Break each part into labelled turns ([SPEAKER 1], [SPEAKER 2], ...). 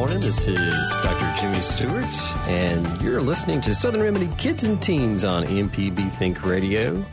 [SPEAKER 1] Morning. This is Dr. Jimmy Stewart, and you're listening to Southern Remedy Kids and Teens on MPB Think Radio,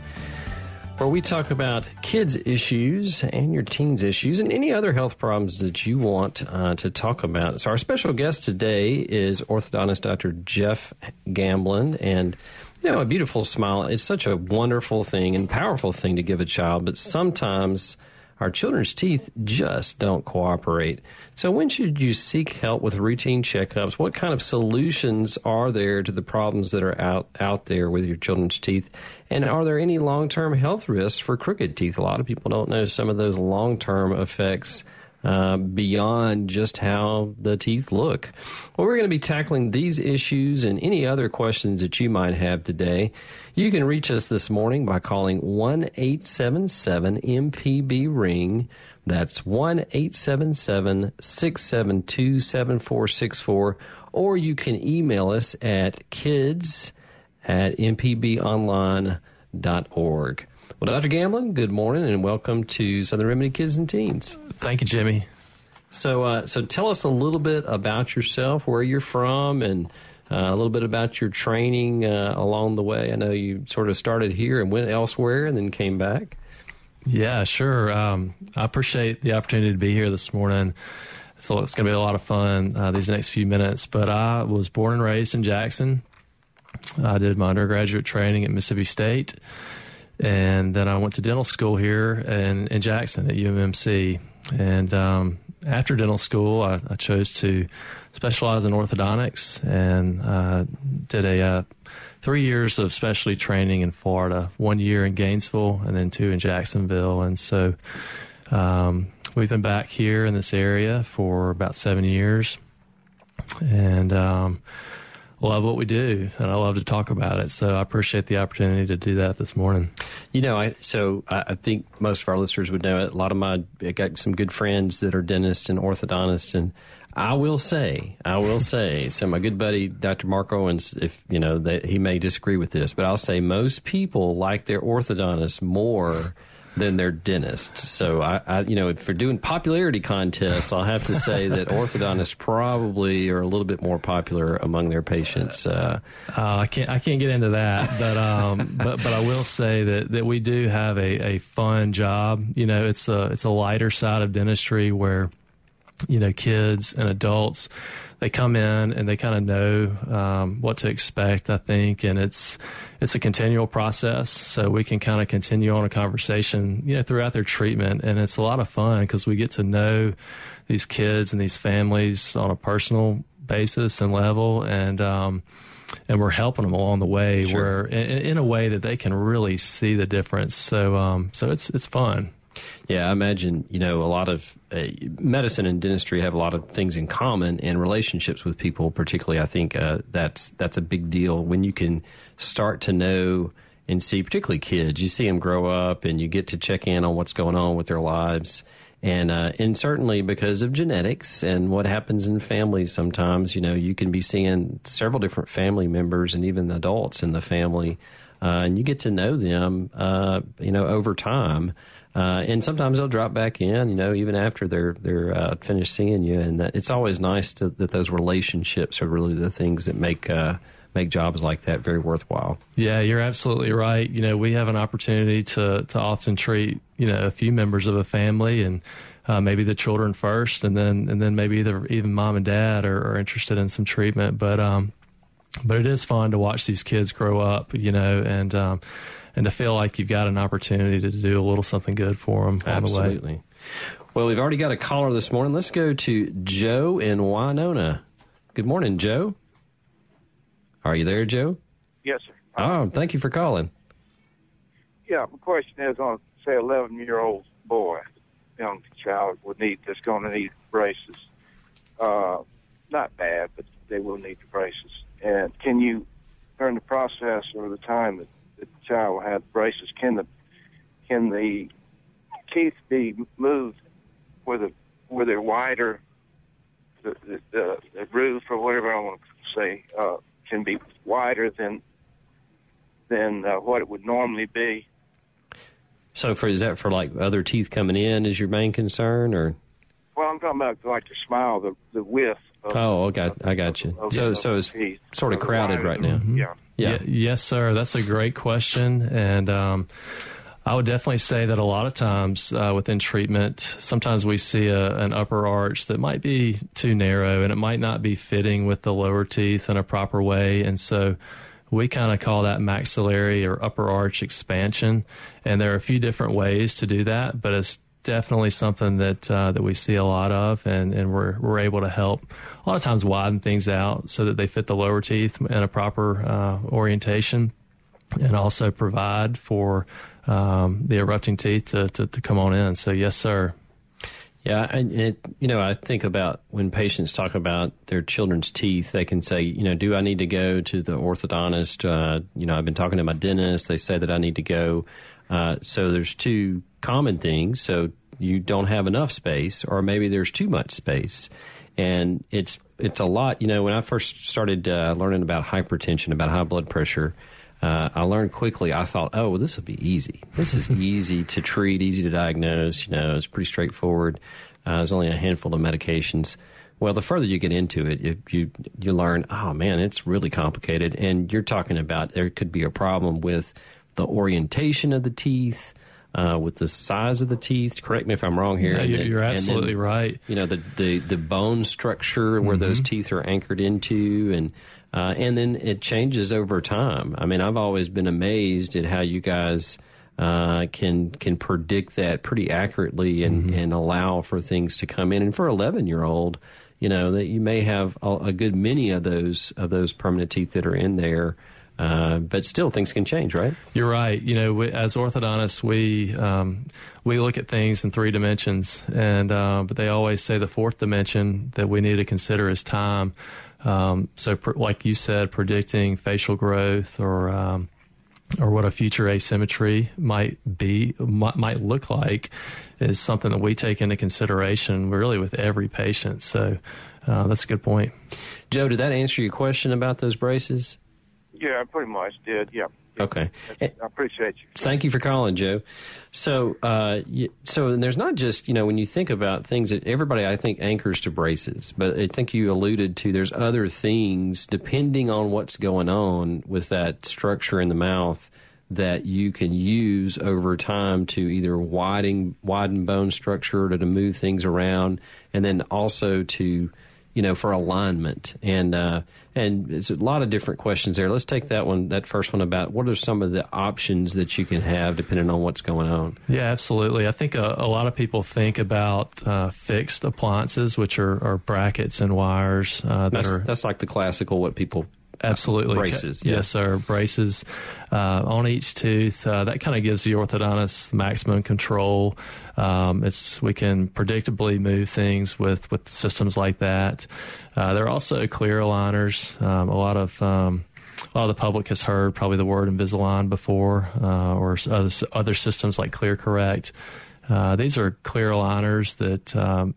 [SPEAKER 1] where we talk about kids' issues and your teens' issues and any other health problems that you want uh, to talk about. So, our special guest today is orthodontist Dr. Jeff Gamblin, and you know, a beautiful smile. is such a wonderful thing and powerful thing to give a child, but sometimes our children's teeth just don't cooperate. So, when should you seek help with routine checkups? What kind of solutions are there to the problems that are out, out there with your children's teeth? And are there any long term health risks for crooked teeth? A lot of people don't know some of those long term effects. Uh, beyond just how the teeth look. Well, we're going to be tackling these issues and any other questions that you might have today. You can reach us this morning by calling 1 877 MPB Ring. That's 1 877 672 7464. Or you can email us at kids at mpbonline.org. Well, Dr. Gamblin, good morning and welcome to Southern Remedy Kids and Teens.
[SPEAKER 2] Thank you, Jimmy.
[SPEAKER 1] So, uh, so tell us a little bit about yourself, where you're from, and a little bit about your training uh, along the way. I know you sort of started here and went elsewhere and then came back.
[SPEAKER 2] Yeah, sure. Um, I appreciate the opportunity to be here this morning. So it's going to be a lot of fun uh, these next few minutes. But I was born and raised in Jackson. I did my undergraduate training at Mississippi State. And then I went to dental school here in, in Jackson at UMMC. And um, after dental school, I, I, chose to specialize in orthodontics and uh, did a uh, three years of specialty training in Florida, one year in Gainesville, and then two in Jacksonville. And so um, we've been back here in this area for about seven years. And um, love what we do, and I love to talk about it. So I appreciate the opportunity to do that this morning.
[SPEAKER 1] You know, I so I, I think most of our listeners would know it. A lot of my I got some good friends that are dentists and orthodontists, and I will say, I will say, so my good buddy Dr. Mark Owens, if you know, that he may disagree with this, but I'll say most people like their orthodontist more than their dentist. So I, I, you know, if we're doing popularity contests, I'll have to say that orthodontists probably are a little bit more popular among their patients.
[SPEAKER 2] Uh, uh, I can't, I can't get into that, but, um, but, but I will say that, that we do have a, a fun job. You know, it's a, it's a lighter side of dentistry where, you know, kids and adults, they come in and they kind of know um, what to expect. I think, and it's it's a continual process, so we can kind of continue on a conversation, you know, throughout their treatment, and it's a lot of fun because we get to know these kids and these families on a personal basis and level, and um, and we're helping them along the way, sure. where in, in, a way that they can really see the difference. So um, so it's it's fun.
[SPEAKER 1] Yeah, I imagine you know a lot of uh, medicine and dentistry have a lot of things in common, and relationships with people, particularly. I think uh, that's that's a big deal when you can start to know and see, particularly kids. You see them grow up, and you get to check in on what's going on with their lives, and uh, and certainly because of genetics and what happens in families. Sometimes you know you can be seeing several different family members and even adults in the family, uh, and you get to know them, uh, you know, over time. Uh, and sometimes they'll drop back in, you know, even after they're they're uh, finished seeing you. And that, it's always nice to, that those relationships are really the things that make uh, make jobs like that very worthwhile.
[SPEAKER 2] Yeah, you're absolutely right. You know, we have an opportunity to to often treat you know a few members of a family and. Uh, maybe the children first, and then and then maybe either even mom and dad are, are interested in some treatment. But um, but it is fun to watch these kids grow up, you know, and um, and to feel like you've got an opportunity to do a little something good for them
[SPEAKER 1] Absolutely.
[SPEAKER 2] The
[SPEAKER 1] well, we've already got a caller this morning. Let's go to Joe in Winona. Good morning, Joe. Are you there, Joe?
[SPEAKER 3] Yes, sir.
[SPEAKER 1] Oh, thank you for calling.
[SPEAKER 3] Yeah, my question is on say, 11 year old boy, young child, would need that's going to need braces. Uh, not bad, but they will need the braces. And can you, during the process or the time that, that the child will have braces, can the can the teeth be moved where the where they're wider, the the, the, the roof or whatever I want to say uh, can be wider than than uh, what it would normally be.
[SPEAKER 1] So, for is that for like other teeth coming in? Is your main concern, or?
[SPEAKER 3] Well, I'm talking about like the smile, the the width. Of,
[SPEAKER 1] oh, I got, I got you.
[SPEAKER 3] of-
[SPEAKER 1] so,
[SPEAKER 3] of
[SPEAKER 1] so it's
[SPEAKER 3] teeth.
[SPEAKER 1] sort of crowded right now.
[SPEAKER 3] Yeah.
[SPEAKER 1] Yeah.
[SPEAKER 2] Y- yes, sir. That's a great question, and um, I would definitely say that a lot of times uh, within treatment, sometimes we see a, an upper arch that might be too narrow, and it might not be fitting with the lower teeth in a proper way, and so. We kind of call that maxillary or upper arch expansion, and there are a few different ways to do that, but it's definitely something that uh, that we see a lot of, and, and we're we're able to help a lot of times widen things out so that they fit the lower teeth in a proper uh, orientation, and also provide for um, the erupting teeth to, to, to come on in. So yes, sir.
[SPEAKER 1] Yeah, and it, you know, I think about when patients talk about their children's teeth, they can say, you know, do I need to go to the orthodontist? Uh, you know, I've been talking to my dentist. They say that I need to go. Uh, so there's two common things. So you don't have enough space, or maybe there's too much space, and it's it's a lot. You know, when I first started uh, learning about hypertension, about high blood pressure. Uh, I learned quickly. I thought, oh, well, this will be easy. This is easy to treat, easy to diagnose. You know, it's pretty straightforward. Uh, there's only a handful of medications. Well, the further you get into it, you, you you learn, oh man, it's really complicated. And you're talking about there could be a problem with the orientation of the teeth, uh, with the size of the teeth. Correct me if I'm wrong here.
[SPEAKER 2] Yeah, you're-
[SPEAKER 1] then-
[SPEAKER 2] you're
[SPEAKER 1] and then,
[SPEAKER 2] absolutely right.
[SPEAKER 1] You know the the, the bone structure where those teeth are anchored into, and uh, and then it changes over time. I mean, I've always been amazed at how you guys uh, can can predict that pretty accurately and, and allow for things to come in. And for 11 year old, you know that you may have a, a good many of those of those permanent teeth that are in there. Uh, but still, things can change, right?
[SPEAKER 2] You're right. You know, we, as orthodontists, we um, we look at things in three dimensions, and uh, but they always say the fourth dimension that we need to consider is time. Um, so, pr- like you said, predicting facial growth or um, or what a future asymmetry might be might, might look like is something that we take into consideration really with every patient. So, uh, that's a good point.
[SPEAKER 1] Joe, did that answer your question about those braces?
[SPEAKER 3] Yeah, I pretty much did. Yeah.
[SPEAKER 1] Okay.
[SPEAKER 3] I appreciate you.
[SPEAKER 1] Thank you for calling, Joe. So, uh, so there's not just you know when you think about things that everybody I think anchors to braces, but I think you alluded to there's other things depending on what's going on with that structure in the mouth that you can use over time to either widen widen bone structure to, to move things around, and then also to you know, for alignment. And uh, and it's a lot of different questions there. Let's take that one, that first one about what are some of the options that you can have depending on what's going on.
[SPEAKER 2] Yeah, absolutely. I think a, a lot of people think about uh, fixed appliances, which are, are brackets and wires uh, that
[SPEAKER 1] That's,
[SPEAKER 2] are
[SPEAKER 1] that's like the classical what people
[SPEAKER 2] absolutely
[SPEAKER 1] braces. Yeah.
[SPEAKER 2] Yes, sir. Braces uh, on each tooth. Uh, that kind of gives the orthodontist maximum control. Um, it's we can predictably move things with with systems like that. Uh, there are also clear aligners. Um, a lot of um, a lot of the public has heard probably the word Invisalign before, uh, or other, other systems like ClearCorrect. Uh, these are clear aligners that um,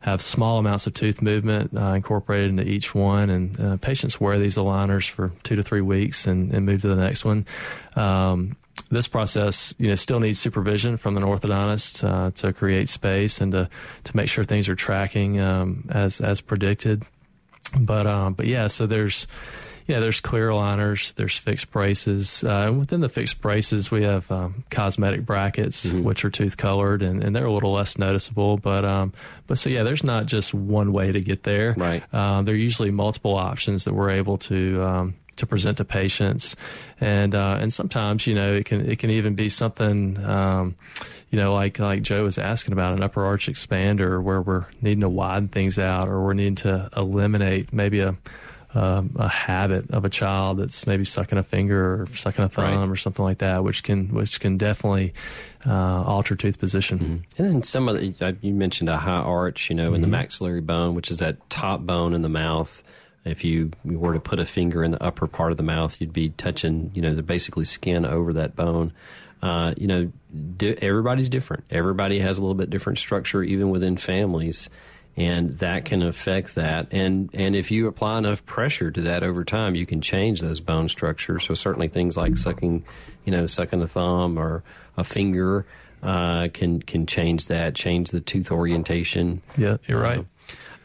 [SPEAKER 2] have small amounts of tooth movement uh, incorporated into each one, and uh, patients wear these aligners for two to three weeks and, and move to the next one. Um, this process, you know, still needs supervision from an orthodontist uh, to create space and to to make sure things are tracking um, as as predicted. But um, but yeah, so there's yeah, there's clear aligners, there's fixed braces, uh, and within the fixed braces, we have um, cosmetic brackets, which are tooth colored, and, and they're a little less noticeable. But um, but so yeah, there's not just one way to get there.
[SPEAKER 1] Right.
[SPEAKER 2] Uh, there are usually multiple options that we're able to um, to present to patients, and uh, and sometimes you know it can it can even be something. Um, you know, like like Joe was asking about an upper arch expander, where we're needing to widen things out, or we're needing to eliminate maybe a um, a habit of a child that's maybe sucking a finger or sucking a thumb right. or something like that, which can which can definitely uh, alter tooth position.
[SPEAKER 1] Mm-hmm. And then some of the, uh, you mentioned a high arch, you know, in mm-hmm. the maxillary bone, which is that top bone in the mouth. If you were to put a finger in the upper part of the mouth, you'd be touching, you know, the basically skin over that bone. Uh, you know, di- everybody's different. Everybody has a little bit different structure, even within families and that can affect that. And and if you apply enough pressure to that over time, you can change those bone structures. So certainly things like sucking, you know, sucking a thumb or a finger uh, can can change that, change the tooth orientation.
[SPEAKER 2] Yeah, you're right.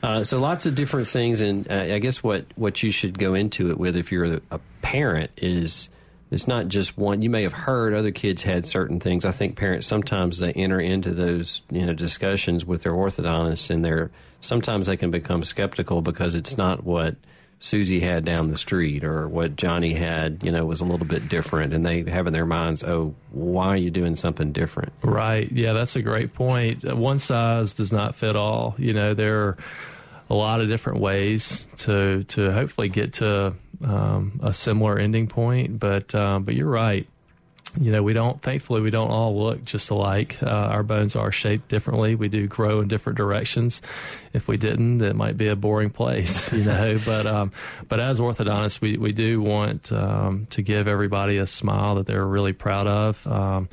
[SPEAKER 1] Uh, uh so lots of different things, and uh, I guess what what you should go into it with if you're a parent is it's not just one. You may have heard other kids had certain things. I think parents sometimes they enter into those you know discussions with their orthodontist, and they're sometimes they can become skeptical because it's not what Susie had down the street or what Johnny had, you know, was a little bit different, and they have in their minds, oh, why are you doing something different?
[SPEAKER 2] Right. Yeah, that's a great point. Uh, one size does not fit all. You know, there are a lot of different ways to to hopefully get to um, a similar ending point. But um, but you're right. You know, we don't. Thankfully, we don't all look just alike. Uh, our bones are shaped differently. We do grow in different directions. If we didn't, it might be a boring place. You know, but um, but as orthodontists, we we do want um, to give everybody a smile that they're really proud of um,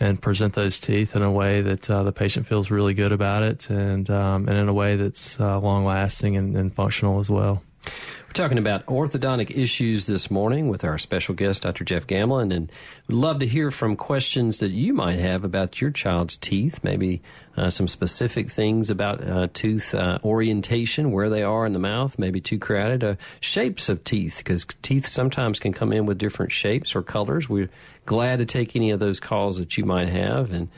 [SPEAKER 2] and present those teeth in a way that uh, the patient feels really good about it and um, and in a way that's uh, long lasting and, and, functional as well.
[SPEAKER 1] We're talking about orthodontic issues this morning with our special guest, Dr. Jeff Gamblin, and we'd love to hear from questions that you might have about your child's teeth, maybe uh, some specific things about uh, tooth uh, orientation, where they are in the mouth, maybe too crowded, uh, shapes of teeth, because teeth sometimes can come in with different shapes or colors. We're glad to take any of those calls that you might have. And,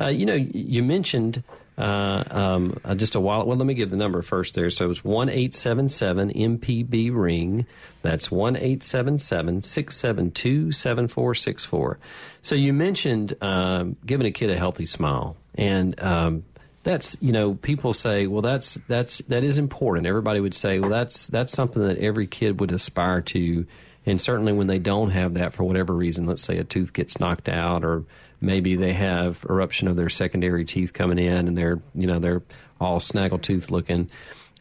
[SPEAKER 1] uh, you know, you mentioned uh, um, uh, just a while. Well, let me give the number first there. So it's one eight seven seven MPB ring. That's one eight seven seven six seven two seven four six four. So you mentioned um, giving a kid a healthy smile, and um, that's you know people say, well, that's that's that is important. Everybody would say, well, that's that's something that every kid would aspire to. And certainly when they don't have that for whatever reason, let's say a tooth gets knocked out or maybe they have eruption of their secondary teeth coming in and they're you know they're all snaggletooth looking.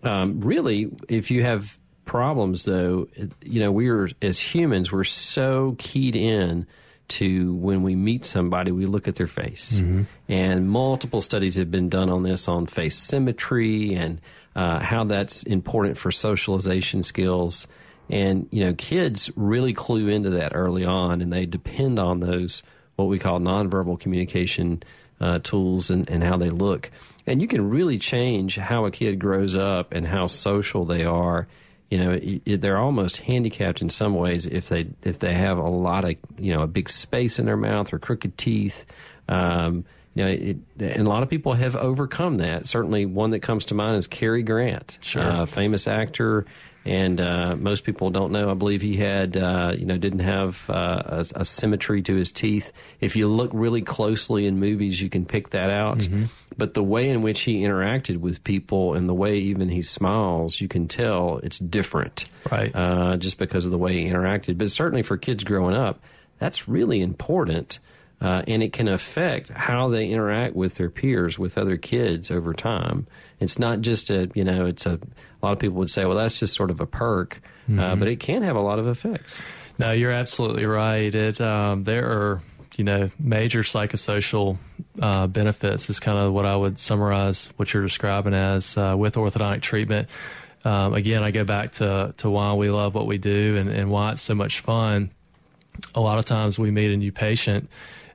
[SPEAKER 1] Um, really, if you have problems though, you know we're as humans we're so keyed in to when we meet somebody, we look at their face. Mm-hmm. And multiple studies have been done on this on face symmetry and uh, how that's important for socialization skills. And, you know, kids really clue into that early on and they depend on those what we call nonverbal communication uh, tools and, and how they look. And you can really change how a kid grows up and how social they are. You know, it, it, they're almost handicapped in some ways if they if they have a lot of you know a big space in their mouth or crooked teeth. Um, you know, it, and a lot of people have overcome that. Certainly, one that comes to mind is Cary Grant,
[SPEAKER 2] sure. uh,
[SPEAKER 1] famous actor and uh, most people don't know. I believe he had, uh, you know, didn't have uh, a, a, symmetry to his teeth. If you look really closely in movies, you can pick that out. Mm-hmm. But the way in which he interacted with people and the way even he smiles, you can tell it's different.
[SPEAKER 2] Right.
[SPEAKER 1] Uh, just because of the way he interacted. But certainly for kids growing up, that's really important uh, and it can affect how they interact with their peers, with other kids over time. It's not just a, you know, it's a, a lot of people would say, well, that's just sort of a perk, uh, mm-hmm. uh, but it can have a lot of effects.
[SPEAKER 2] No, you're absolutely right. It, um, there are, you know, major psychosocial uh, benefits is kind of what I would summarize what you're describing as uh, with orthodontic treatment. Um, again, I go back to, to why we love what we do and, and why it's so much fun. A lot of times we meet a new patient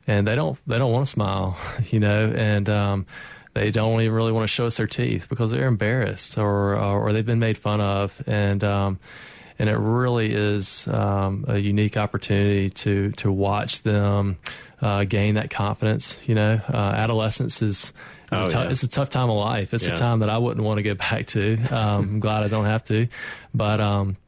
[SPEAKER 2] and they don't they don't want to smile, you know, and um, they don't even really want to show us their teeth because they're embarrassed or or they've been made fun of, and um, and it really is um, a unique opportunity to to watch them uh, gain that confidence. You know, uh, adolescence is. It's, oh, a t- yeah. it's a tough time of life. It's yeah. a time that I wouldn't want to get back to. Um, I'm glad I don't have to, but um,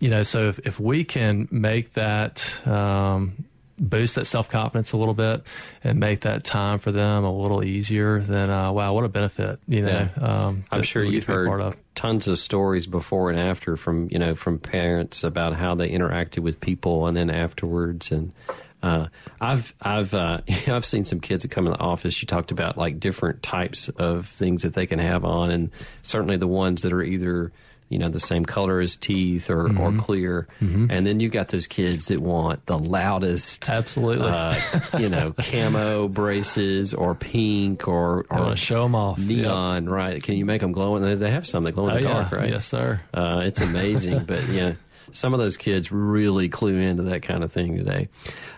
[SPEAKER 2] you know, so if, if we can make that um, boost that self confidence a little bit and make that time for them a little easier, then uh, wow, what a benefit! You know,
[SPEAKER 1] yeah. um, I'm sure you've heard tons of stories before and after from you know from parents about how they interacted with people and then afterwards and. Uh, I've I've uh, I've seen some kids that come in the office. You talked about like different types of things that they can have on, and certainly the ones that are either you know the same color as teeth or, mm-hmm. or clear mm-hmm. and then you've got those kids that want the loudest
[SPEAKER 2] absolutely uh,
[SPEAKER 1] you know camo braces or pink or
[SPEAKER 2] or show them off
[SPEAKER 1] neon
[SPEAKER 2] yep.
[SPEAKER 1] right can you make them glow and they have some that glow in the oh, dark
[SPEAKER 2] yeah.
[SPEAKER 1] right
[SPEAKER 2] yes sir
[SPEAKER 1] uh, it's amazing but yeah some of those kids really clue into that kind of thing today.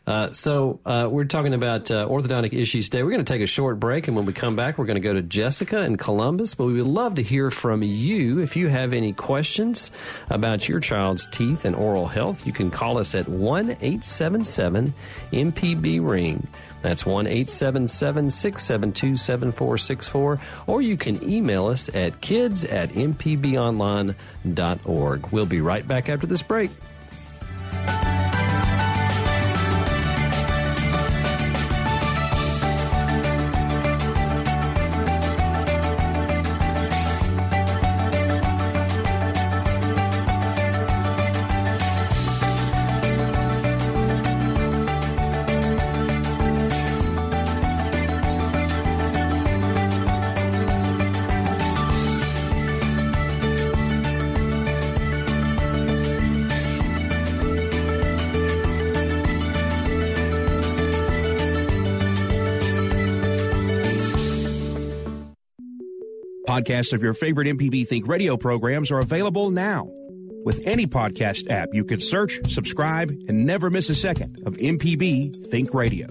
[SPEAKER 1] Uh, so uh, we're talking about uh, orthodontic issues today. We're going to take a short break, and when we come back, we're going to go to Jessica in Columbus. But we would love to hear from you. If you have any questions about your child's teeth and oral health, you can call us at one eight seven seven MPB ring. That's 1 877 672 7464. Or you can email us at kids at mpbonline.org. We'll be right back after this break.
[SPEAKER 4] Podcasts of your favorite MPB Think radio programs are available now. With any podcast app, you can search, subscribe, and never miss a second of MPB Think Radio.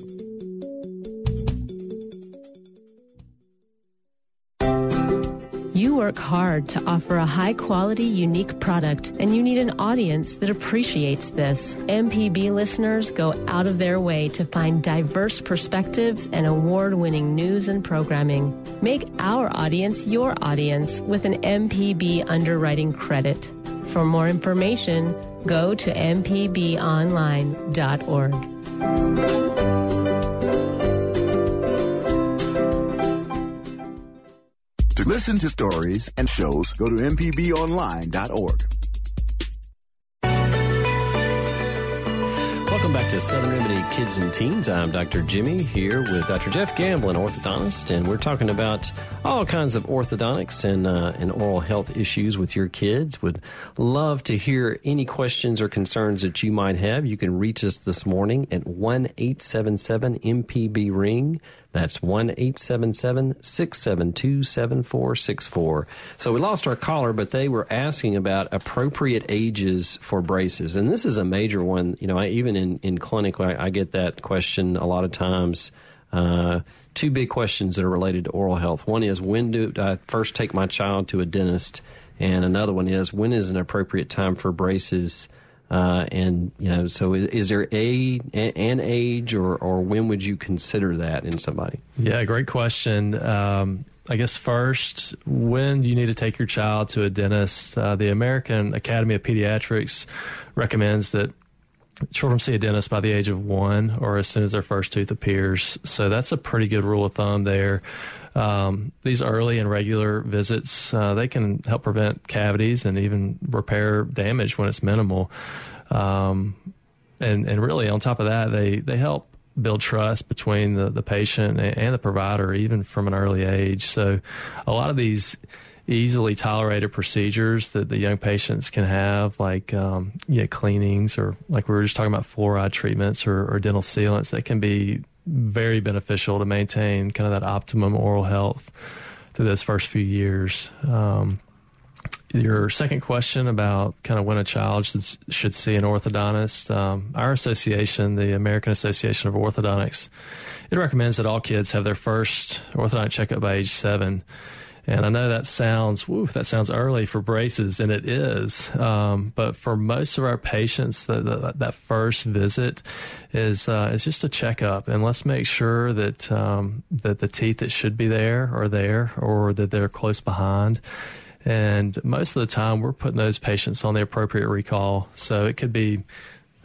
[SPEAKER 5] Work hard to offer a high quality, unique product, and you need an audience that appreciates this. MPB listeners go out of their way to find diverse perspectives and award winning news and programming. Make our audience your audience with an MPB underwriting credit. For more information, go to mpbonline.org.
[SPEAKER 6] listen to stories and shows, go to mpbonline.org.
[SPEAKER 1] Welcome back to Southern Remedy Kids and Teens. I'm Dr. Jimmy here with Dr. Jeff Gamblin, an orthodontist, and we're talking about all kinds of orthodontics and, uh, and oral health issues with your kids. Would love to hear any questions or concerns that you might have. You can reach us this morning at 1 877 MPB Ring. That's 1 877 672 7464. So we lost our caller, but they were asking about appropriate ages for braces. And this is a major one. You know, I, even in, in clinic, I, I get that question a lot of times. Uh, two big questions that are related to oral health. One is when do I first take my child to a dentist? And another one is when is an appropriate time for braces? Uh, and you know, so is, is, there a an age, or or when would you consider that in somebody?
[SPEAKER 2] Yeah, great question. Um, I guess first, when do you need to take your child to a dentist? Uh, the American Academy of Pediatrics recommends that children see a dentist by the age of one or as soon as their first tooth appears. So that's a pretty good rule of thumb there. Um, these early and regular visits, uh, they can help prevent cavities and even repair damage when it's minimal. Um, and, and really on top of that, they, they help build trust between the, the patient and the provider, even from an early age. So a lot of these easily tolerated procedures that the young patients can have, like um, you know, cleanings or like we were just talking about fluoride treatments or, or dental sealants, that can be very beneficial to maintain kind of that optimum oral health through those first few years. Um, your second question about kind of when a child should, should see an orthodontist, um, our association, the American Association of Orthodontics, it recommends that all kids have their first orthodontic checkup by age seven. And I know that sounds, woo, that sounds early for braces, and it is. Um, but for most of our patients, the, the, that first visit is uh, is just a checkup, and let's make sure that um, that the teeth that should be there are there, or that they're close behind. And most of the time, we're putting those patients on the appropriate recall. So it could be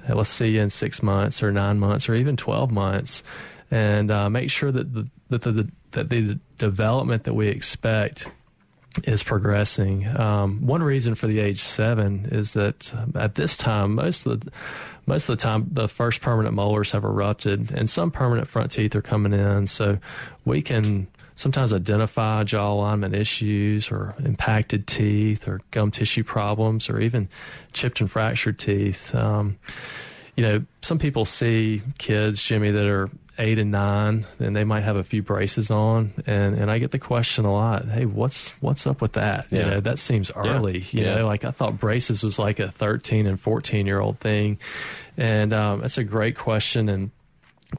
[SPEAKER 2] let's see you in six months or nine months or even 12 months and uh, make sure that the, that the, that the development that we expect is progressing. Um, one reason for the age seven is that at this time, most of the most of the time, the first permanent molars have erupted, and some permanent front teeth are coming in. So we can sometimes identify jaw alignment issues or impacted teeth or gum tissue problems or even chipped and fractured teeth. Um, you know, some people see kids, Jimmy, that are eight and nine, and they might have a few braces on, and and I get the question a lot. Hey, what's what's up with that? Yeah. You know, that seems early. Yeah. You yeah. know, like I thought braces was like a thirteen and fourteen year old thing, and um, that's a great question. And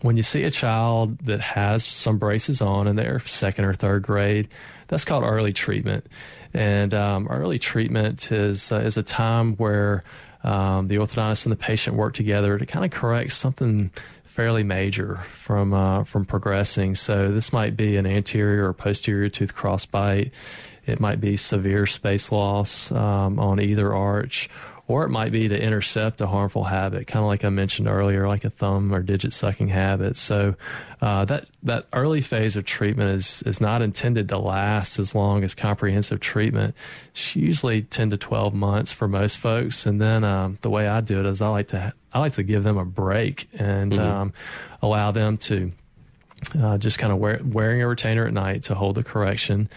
[SPEAKER 2] when you see a child that has some braces on in their second or third grade, that's called early treatment. And um, early treatment is uh, is a time where um, the orthodontist and the patient work together to kind of correct something fairly major from uh, from progressing. So this might be an anterior or posterior tooth crossbite. It might be severe space loss um, on either arch, or it might be to intercept a harmful habit, kind of like I mentioned earlier, like a thumb or digit sucking habit. So uh, that that early phase of treatment is is not intended to last as long as comprehensive treatment. It's usually ten to twelve months for most folks, and then um, the way I do it is I like to I like to give them a break and mm-hmm. um, allow them to. Uh, just kind of wear, wearing a retainer at night to hold the correction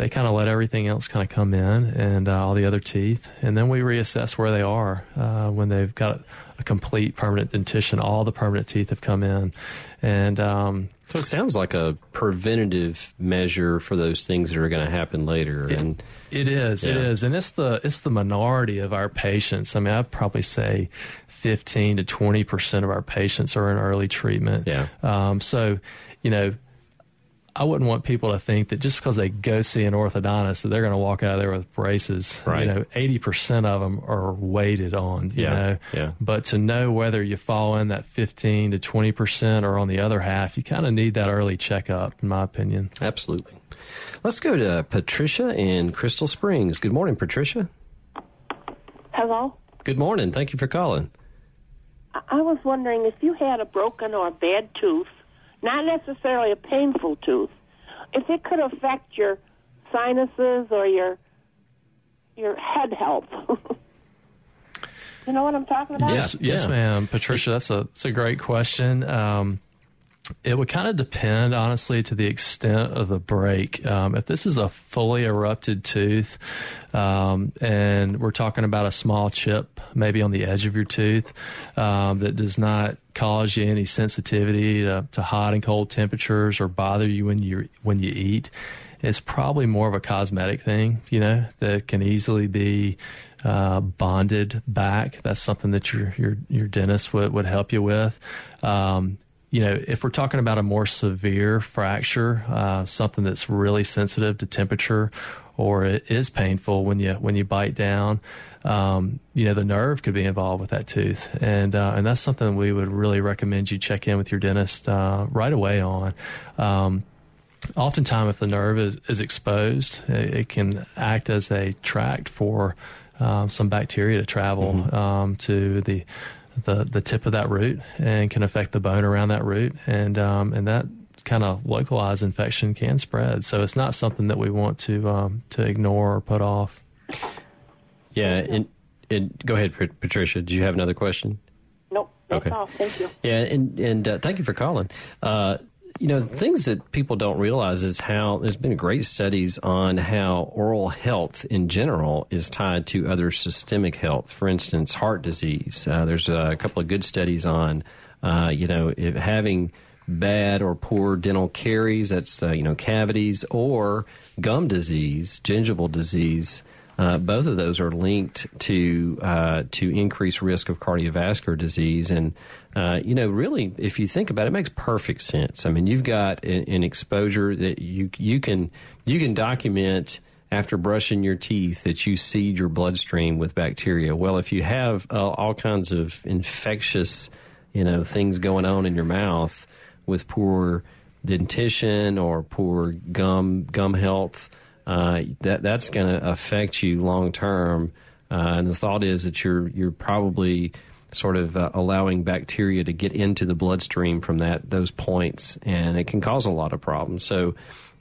[SPEAKER 2] they kind of let everything else kind of come in and uh, all the other teeth, and then we reassess where they are uh, when they've got a complete permanent dentition. All the permanent teeth have come in, and um,
[SPEAKER 1] so it sounds like a preventative measure for those things that are going to happen later.
[SPEAKER 2] It,
[SPEAKER 1] and
[SPEAKER 2] it is, yeah. it is, and it's the it's the minority of our patients. I mean, I'd probably say 15 to 20 percent of our patients are in early treatment.
[SPEAKER 1] Yeah.
[SPEAKER 2] Um, so, you know I wouldn't want people to think that just because they go see an orthodontist that they're going to walk out of there with braces.
[SPEAKER 1] Right.
[SPEAKER 2] You know, eighty percent of them are weighted on. You
[SPEAKER 1] yeah.
[SPEAKER 2] know,
[SPEAKER 1] yeah.
[SPEAKER 2] But to know whether you fall in that fifteen to twenty percent or on the other half, you kind of need that early checkup, in my opinion.
[SPEAKER 1] Absolutely. Let's go to Patricia in Crystal Springs. Good morning, Patricia.
[SPEAKER 7] Hello.
[SPEAKER 1] Good morning. Thank you for calling.
[SPEAKER 7] I was wondering if you had a broken or a bad tooth not necessarily a painful tooth, if it could affect your sinuses or your your head health. you know what I'm talking about?
[SPEAKER 2] Yes, yes, yeah. ma'am, Patricia. That's a that's a great question. Um, it would kind of depend, honestly, to the extent of the break. Um, if this is a fully erupted tooth, um, and we're talking about a small chip, maybe on the edge of your tooth, um, that does not cause you any sensitivity to, to, hot and cold temperatures or bother you when you when you eat, it's probably more of a cosmetic thing. You know that can easily be uh, bonded back. That's something that your your your dentist would, would help you with. Um, you know, if we're talking about a more severe fracture, uh, something that's really sensitive to temperature, or it is painful when you when you bite down, um, you know, the nerve could be involved with that tooth, and uh, and that's something we would really recommend you check in with your dentist uh, right away on. Um, oftentimes, if the nerve is, is exposed, it, it can act as a tract for um, some bacteria to travel mm-hmm. um, to the the the tip of that root and can affect the bone around that root, and um, and that kind of localized infection can spread. So it's not something that we want to um, to ignore or put off.
[SPEAKER 1] Yeah, and, and go ahead, Patricia. Do you have another question?
[SPEAKER 7] Nope. okay. All. Thank you.
[SPEAKER 1] Yeah, and and uh, thank you for calling. Uh, you know, things that people don't realize is how there's been great studies on how oral health in general is tied to other systemic health. For instance, heart disease. Uh, there's a couple of good studies on, uh, you know, having bad or poor dental caries, that's, uh, you know, cavities, or gum disease, gingival disease. Uh, both of those are linked to uh, to increased risk of cardiovascular disease, and uh, you know, really, if you think about it, it makes perfect sense. I mean, you've got an, an exposure that you you can you can document after brushing your teeth that you seed your bloodstream with bacteria. Well, if you have uh, all kinds of infectious, you know, things going on in your mouth with poor dentition or poor gum gum health, uh, that that's going to affect you long term. Uh, and the thought is that you're you're probably sort of uh, allowing bacteria to get into the bloodstream from that those points, and it can cause a lot of problems. So,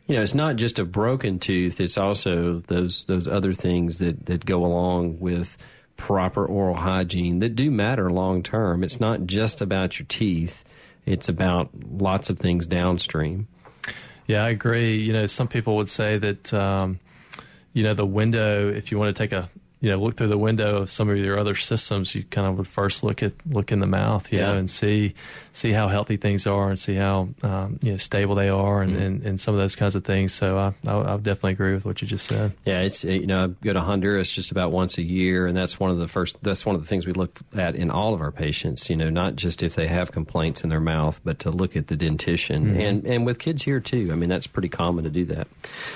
[SPEAKER 1] you know, it's not just a broken tooth; it's also those those other things that that go along with proper oral hygiene that do matter long term. It's not just about your teeth; it's about lots of things downstream.
[SPEAKER 2] Yeah, I agree. You know, some people would say that. Um, you know the window if you want to take a you know look through the window of some of your other systems you kind of would first look at look in the mouth you yeah. know and see see how healthy things are and see how um, you know stable they are and, mm-hmm. and, and, some of those kinds of things. So I, I, I definitely agree with what you just said.
[SPEAKER 1] Yeah it's you know I go to Honduras just about once a year and that's one of the first that's one of the things we look at in all of our patients you know not just if they have complaints in their mouth but to look at the dentition. Mm-hmm. and and with kids here too. I mean that's pretty common to do that.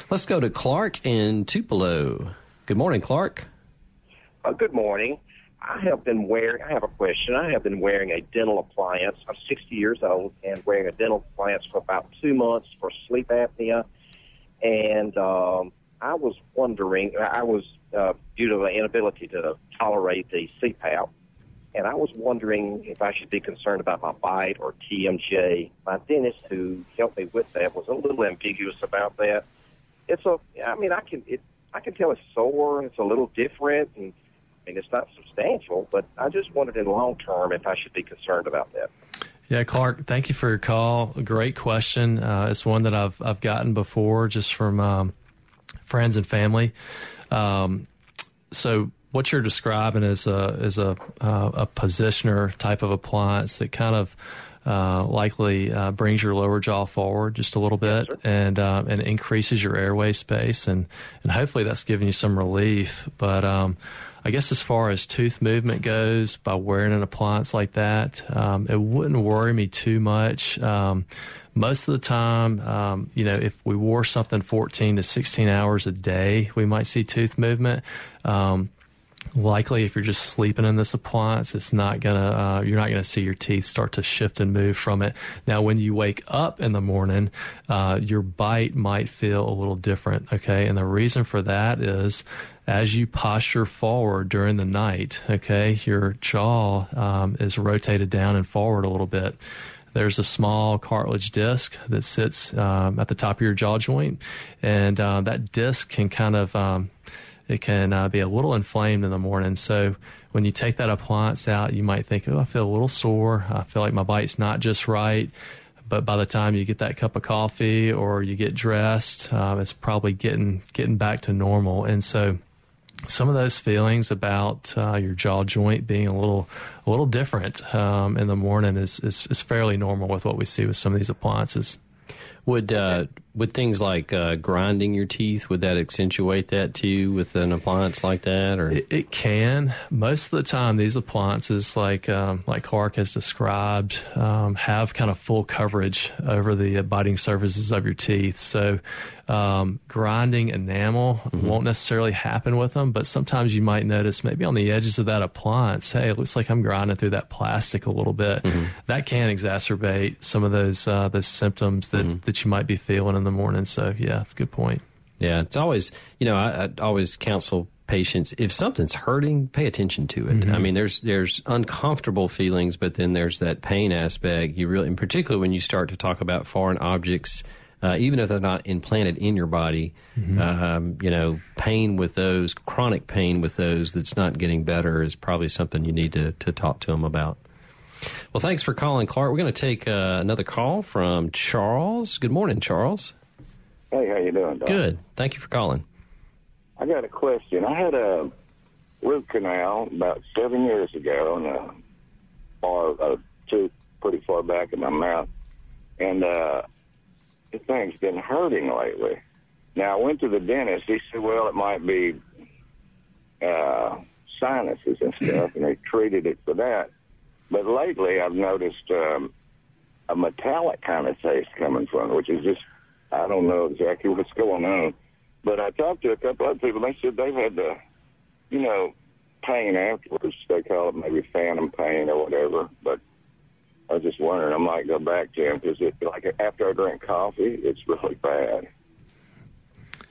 [SPEAKER 1] Let's go to Clark in Tupelo. Good morning Clark
[SPEAKER 8] uh, good morning. I have been wearing, I have a question. I have been wearing a dental appliance. I'm 60 years old and wearing a dental appliance for about two months for sleep apnea. And um, I was wondering, I was, uh, due to the inability to tolerate the CPAP, and I was wondering if I should be concerned about my bite or TMJ. My dentist who helped me with that was a little ambiguous about that. It's a, I mean, I can, it, I can tell it's sore. And it's a little different, and I mean, it's not substantial, but I just wondered in long term if I should be concerned about that.
[SPEAKER 2] Yeah, Clark, thank you for your call. Great question. Uh, it's one that I've I've gotten before, just from um, friends and family. Um, so, what you're describing is a is a uh, a positioner type of appliance that kind of uh, likely uh, brings your lower jaw forward just a little bit yes, and uh, and increases your airway space and and hopefully that's giving you some relief. But um, I guess as far as tooth movement goes, by wearing an appliance like that, um, it wouldn't worry me too much. Um, most of the time, um, you know, if we wore something 14 to 16 hours a day, we might see tooth movement. Um, likely if you're just sleeping in this appliance it's not gonna uh, you're not gonna see your teeth start to shift and move from it. Now when you wake up in the morning uh, your bite might feel a little different okay? And the reason for that is as you posture forward during the night okay your jaw um, is rotated down and forward a little bit. There's a small cartilage disc that sits um, at the top of your jaw joint and uh, that disc can kind of um, it can uh, be a little inflamed in the morning. So when you take that appliance out, you might think, oh, I feel a little sore. I feel like my bite's not just right. But by the time you get that cup of coffee or you get dressed, um, it's probably getting getting back to normal. And so some of those feelings about uh, your jaw joint being a little a little different um, in the morning is, is, is fairly normal with what we see with some of these appliances.
[SPEAKER 1] Would uh, would things like uh, grinding your teeth would that accentuate that too with an appliance like that or
[SPEAKER 2] it, it can most of the time these appliances like um, like Clark has described um, have kind of full coverage over the biting surfaces of your teeth so um, grinding enamel mm-hmm. won't necessarily happen with them, but sometimes you might notice maybe on the edges of that appliance, hey, it looks like I'm grinding through that plastic a little bit. Mm-hmm. That can exacerbate some of those uh, those symptoms that mm-hmm. that you might be feeling in the morning. So yeah, good point.
[SPEAKER 1] Yeah, it's always you know I, I always counsel patients if something's hurting pay attention to it mm-hmm. i mean there's there's uncomfortable feelings but then there's that pain aspect you really in particular when you start to talk about foreign objects uh, even if they're not implanted in your body, mm-hmm. um, you know, pain with those, chronic pain with those that's not getting better is probably something you need to, to talk to them about. Well, thanks for calling, Clark. We're going to take uh, another call from Charles. Good morning, Charles.
[SPEAKER 9] Hey, how you doing, Doc?
[SPEAKER 1] Good. Thank you for calling.
[SPEAKER 9] I got a question. I had a root canal about seven years ago, and a far a tooth pretty far back in my mouth, and uh, the thing's been hurting lately. Now, I went to the dentist. He said, well, it might be uh, sinuses and stuff, and they treated it for that. But lately, I've noticed um, a metallic kind of taste coming from it, which is just, I don't know exactly what's going on. But I talked to a couple other people. They said they've had the, you know, pain afterwards. They call it maybe phantom pain or whatever. But I was just wondering, I might go back to him because it like after I drink coffee, it's really bad,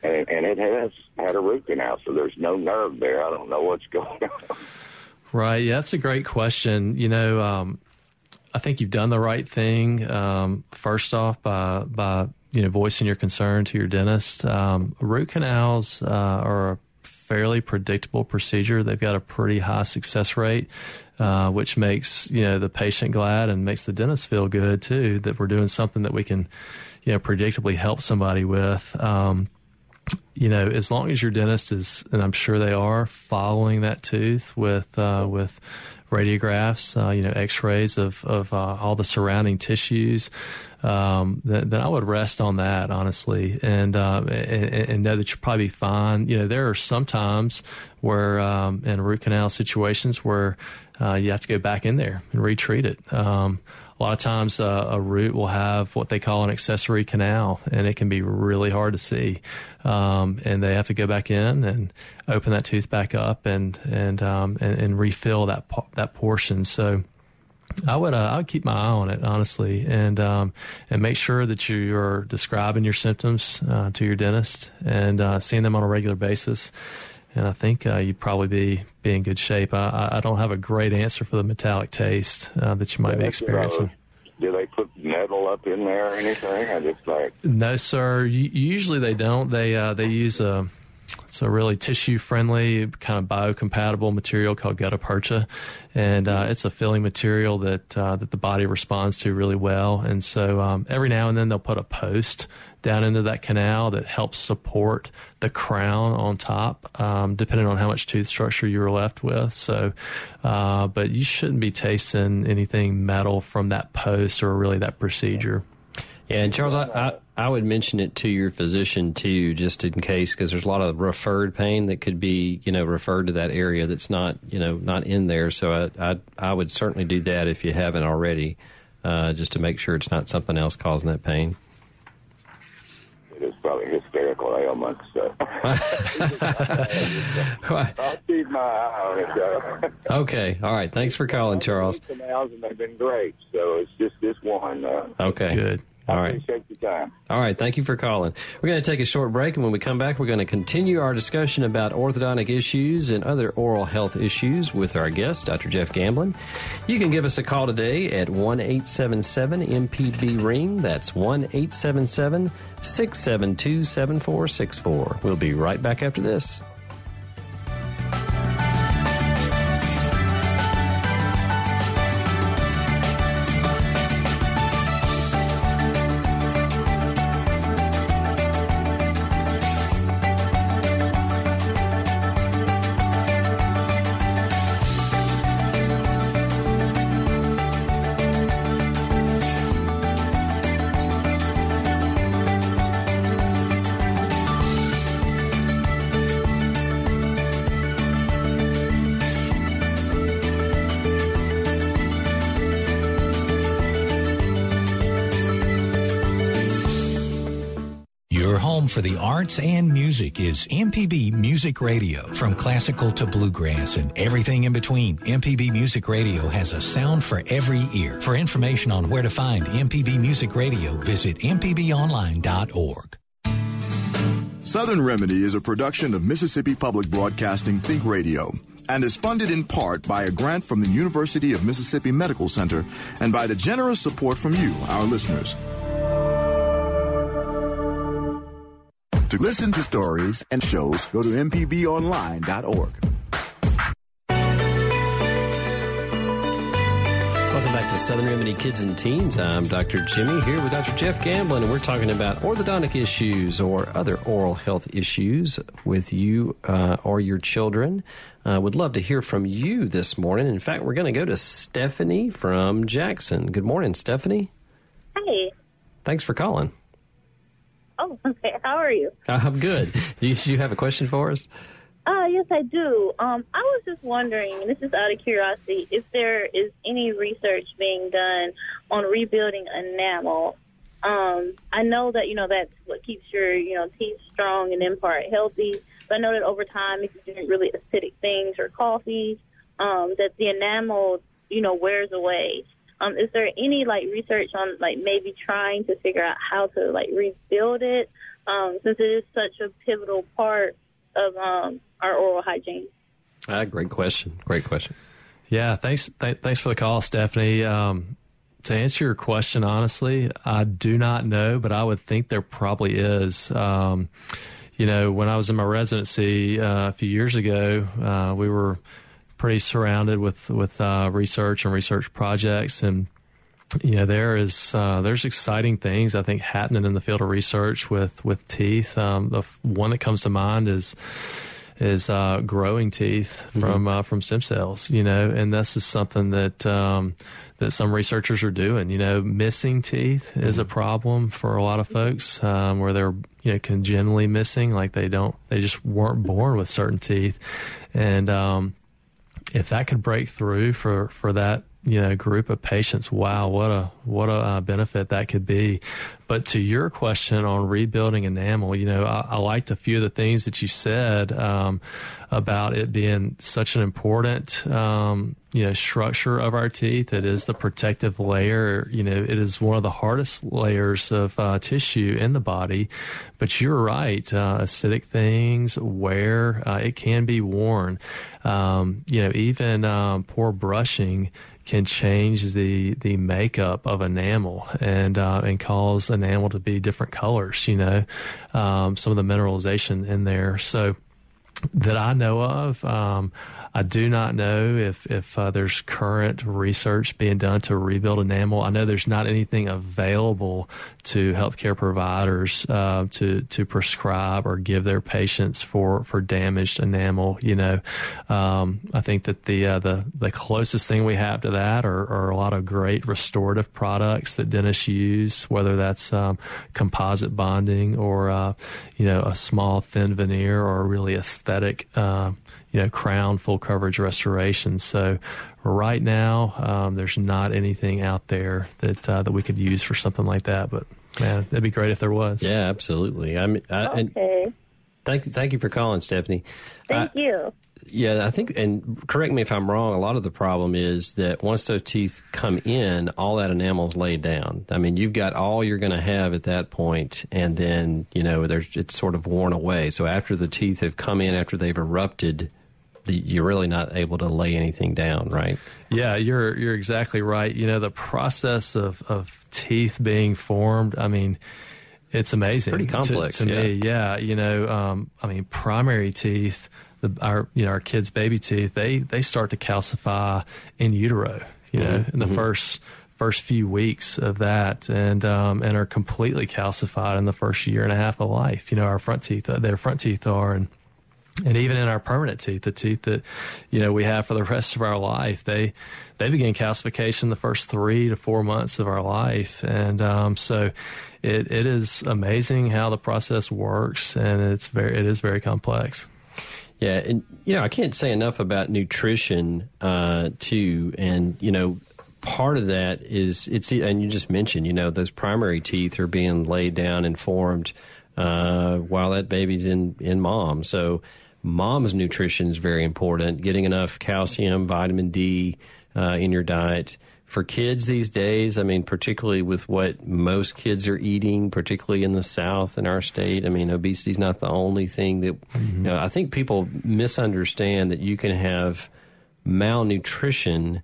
[SPEAKER 9] and and it has had a root canal, so there's no nerve there. I don't know what's going on.
[SPEAKER 2] Right. Yeah, that's a great question. You know, um, I think you've done the right thing. Um, first off, by by you know voicing your concern to your dentist. Um, root canals uh, are a fairly predictable procedure. They've got a pretty high success rate, uh, which makes you know the patient glad and makes the dentist feel good too that we're doing something that we can you know predictably help somebody with. Um, you know, as long as your dentist is, and I'm sure they are, following that tooth with uh, with radiographs, uh, you know, X-rays of of uh, all the surrounding tissues, um, then, then, I would rest on that honestly, and, uh, and, and know that you'll probably fine. You know, there are some times where um, in root canal situations where uh, you have to go back in there and retreat it. Um, a lot of times uh, a root will have what they call an accessory canal, and it can be really hard to see. Um, and they have to go back in and open that tooth back up and and um, and, and, refill that that portion. So. I would uh, I would keep my eye on it honestly, and um, and make sure that you're describing your symptoms uh, to your dentist and uh, seeing them on a regular basis and I think uh, you'd probably be be in good shape. I, I don't have a great answer for the metallic taste uh, that you might yeah, be experiencing.
[SPEAKER 9] Do they put metal up in there or anything? I just like
[SPEAKER 2] no, sir. usually they don't. They uh, they use a it's a really tissue friendly, kind of biocompatible material called gutta percha, and uh, it's a filling material that uh, that the body responds to really well. And so um, every now and then they'll put a post down into that canal that helps support the crown on top, um, depending on how much tooth structure you were left with. So, uh, but you shouldn't be tasting anything metal from that post or really that procedure.
[SPEAKER 1] Yeah, and Charles, I, I, I, would mention it to your physician too, just in case, because there's a lot of referred pain that could be, you know, referred to that area that's not, you know, not in there. So I, I, I would certainly do that if you haven't already, uh, just to make sure it's not something else causing that pain.
[SPEAKER 9] It's probably hysterical ailment. So I'll keep my eye on it.
[SPEAKER 1] okay, all right. Thanks for calling, Charles.
[SPEAKER 9] Canals and they've been great. So it's just this one. Uh,
[SPEAKER 1] okay,
[SPEAKER 2] good.
[SPEAKER 1] All right.
[SPEAKER 9] Appreciate your time.
[SPEAKER 1] All right. Thank you for calling. We're going to take a short break, and when we come back, we're going to continue our discussion about orthodontic issues and other oral health issues with our guest, Dr. Jeff Gamblin. You can give us a call today at 1 877 MPB Ring. That's 1 877 672 7464. We'll be right back after this.
[SPEAKER 10] The arts and music is MPB Music Radio. From classical to bluegrass and everything in between, MPB Music Radio has a sound for every ear. For information on where to find MPB Music Radio, visit mpbonline.org.
[SPEAKER 6] Southern Remedy is a production of Mississippi Public Broadcasting Think Radio and is funded in part by a grant from the University of Mississippi Medical Center and by the generous support from you, our listeners. To listen to stories and shows, go to mpbonline.org.
[SPEAKER 1] Welcome back to Southern Remedy Kids and Teens. I'm Dr. Jimmy here with Dr. Jeff Gamblin, and we're talking about orthodontic issues or other oral health issues with you uh, or your children. Uh, would love to hear from you this morning. In fact, we're going to go to Stephanie from Jackson. Good morning, Stephanie.
[SPEAKER 11] Hi.
[SPEAKER 1] Thanks for calling.
[SPEAKER 11] Okay. How are you?
[SPEAKER 1] Uh, I'm good. do, you, you have a question for us?
[SPEAKER 11] Uh, yes, I do. Um, I was just wondering, and this is out of curiosity, if there is any research being done on rebuilding enamel. Um, I know that, you know, that's what keeps your, you know, teeth strong and in part healthy. But I know that over time, if you drink really acidic things or coffee, um, that the enamel, you know, wears away. Um, is there any like research on like maybe trying to figure out how to like rebuild it um, since it is such a pivotal part of um, our oral hygiene?
[SPEAKER 1] Ah, great question. Great question.
[SPEAKER 2] Yeah, thanks. Th- thanks for the call, Stephanie. Um, to answer your question honestly, I do not know, but I would think there probably is. Um, you know, when I was in my residency uh, a few years ago, uh, we were pretty surrounded with with uh, research and research projects, and you know, there is uh, there's exciting things I think happening in the field of research with with teeth. Um, the one that comes to mind is is uh, growing teeth from mm-hmm. uh, from stem cells. You know, and this is something that um, that some researchers are doing. You know, missing teeth mm-hmm. is a mm-hmm. problem for a lot of folks um, where they're you know congenitally missing, like they don't they just weren't born with certain teeth, and um, if that could break through for for that you know group of patients wow what a what a uh, benefit that could be. But to your question on rebuilding enamel you know i, I liked a few of the things that you said um, about it being such an important um, you know structure of our teeth. It is the protective layer. You know it is one of the hardest layers of uh, tissue in the body. But you're right uh, acidic things wear uh, it can be worn. Um, you know even um, poor brushing can change the the makeup of enamel and uh, and cause enamel to be different colors. You know, um, some of the mineralization in there. So that I know of. Um, I do not know if if uh, there's current research being done to rebuild enamel. I know there's not anything available to healthcare providers uh, to to prescribe or give their patients for for damaged enamel. You know, um, I think that the uh, the the closest thing we have to that are, are, a lot of great restorative products that dentists use, whether that's um, composite bonding or uh, you know a small thin veneer or really aesthetic uh, you know, crown full coverage restoration. So right now, um, there's not anything out there that uh, that we could use for something like that. But man, that'd be great if there was.
[SPEAKER 1] Yeah, absolutely. I'm I, okay. Thank thank you for calling, Stephanie.
[SPEAKER 11] Thank uh, you.
[SPEAKER 1] Yeah, I think, and correct me if I'm wrong. A lot of the problem is that once those teeth come in, all that enamel's laid down. I mean, you've got all you're going to have at that point, and then you know, there's it's sort of worn away. So after the teeth have come in, after they've erupted, you're really not able to lay anything down, right?
[SPEAKER 2] Yeah, you're you're exactly right. You know, the process of of teeth being formed. I mean, it's amazing.
[SPEAKER 1] Pretty complex
[SPEAKER 2] to,
[SPEAKER 1] to
[SPEAKER 2] yeah. me. Yeah, you know, um, I mean, primary teeth. The, our you know our kids' baby teeth they they start to calcify in utero. You know, mm-hmm. in the mm-hmm. first first few weeks of that, and um, and are completely calcified in the first year and a half of life. You know, our front teeth, uh, their front teeth are, and and even in our permanent teeth, the teeth that you know we have for the rest of our life, they they begin calcification the first three to four months of our life, and um, so it it is amazing how the process works, and it's very it is very complex.
[SPEAKER 1] Yeah, and you know I can't say enough about nutrition uh, too, and you know part of that is it's and you just mentioned you know those primary teeth are being laid down and formed uh, while that baby's in in mom, so mom's nutrition is very important. Getting enough calcium, vitamin D uh, in your diet. For kids these days, I mean, particularly with what most kids are eating, particularly in the South in our state, I mean, obesity is not the only thing that, mm-hmm. you know, I think people misunderstand that you can have malnutrition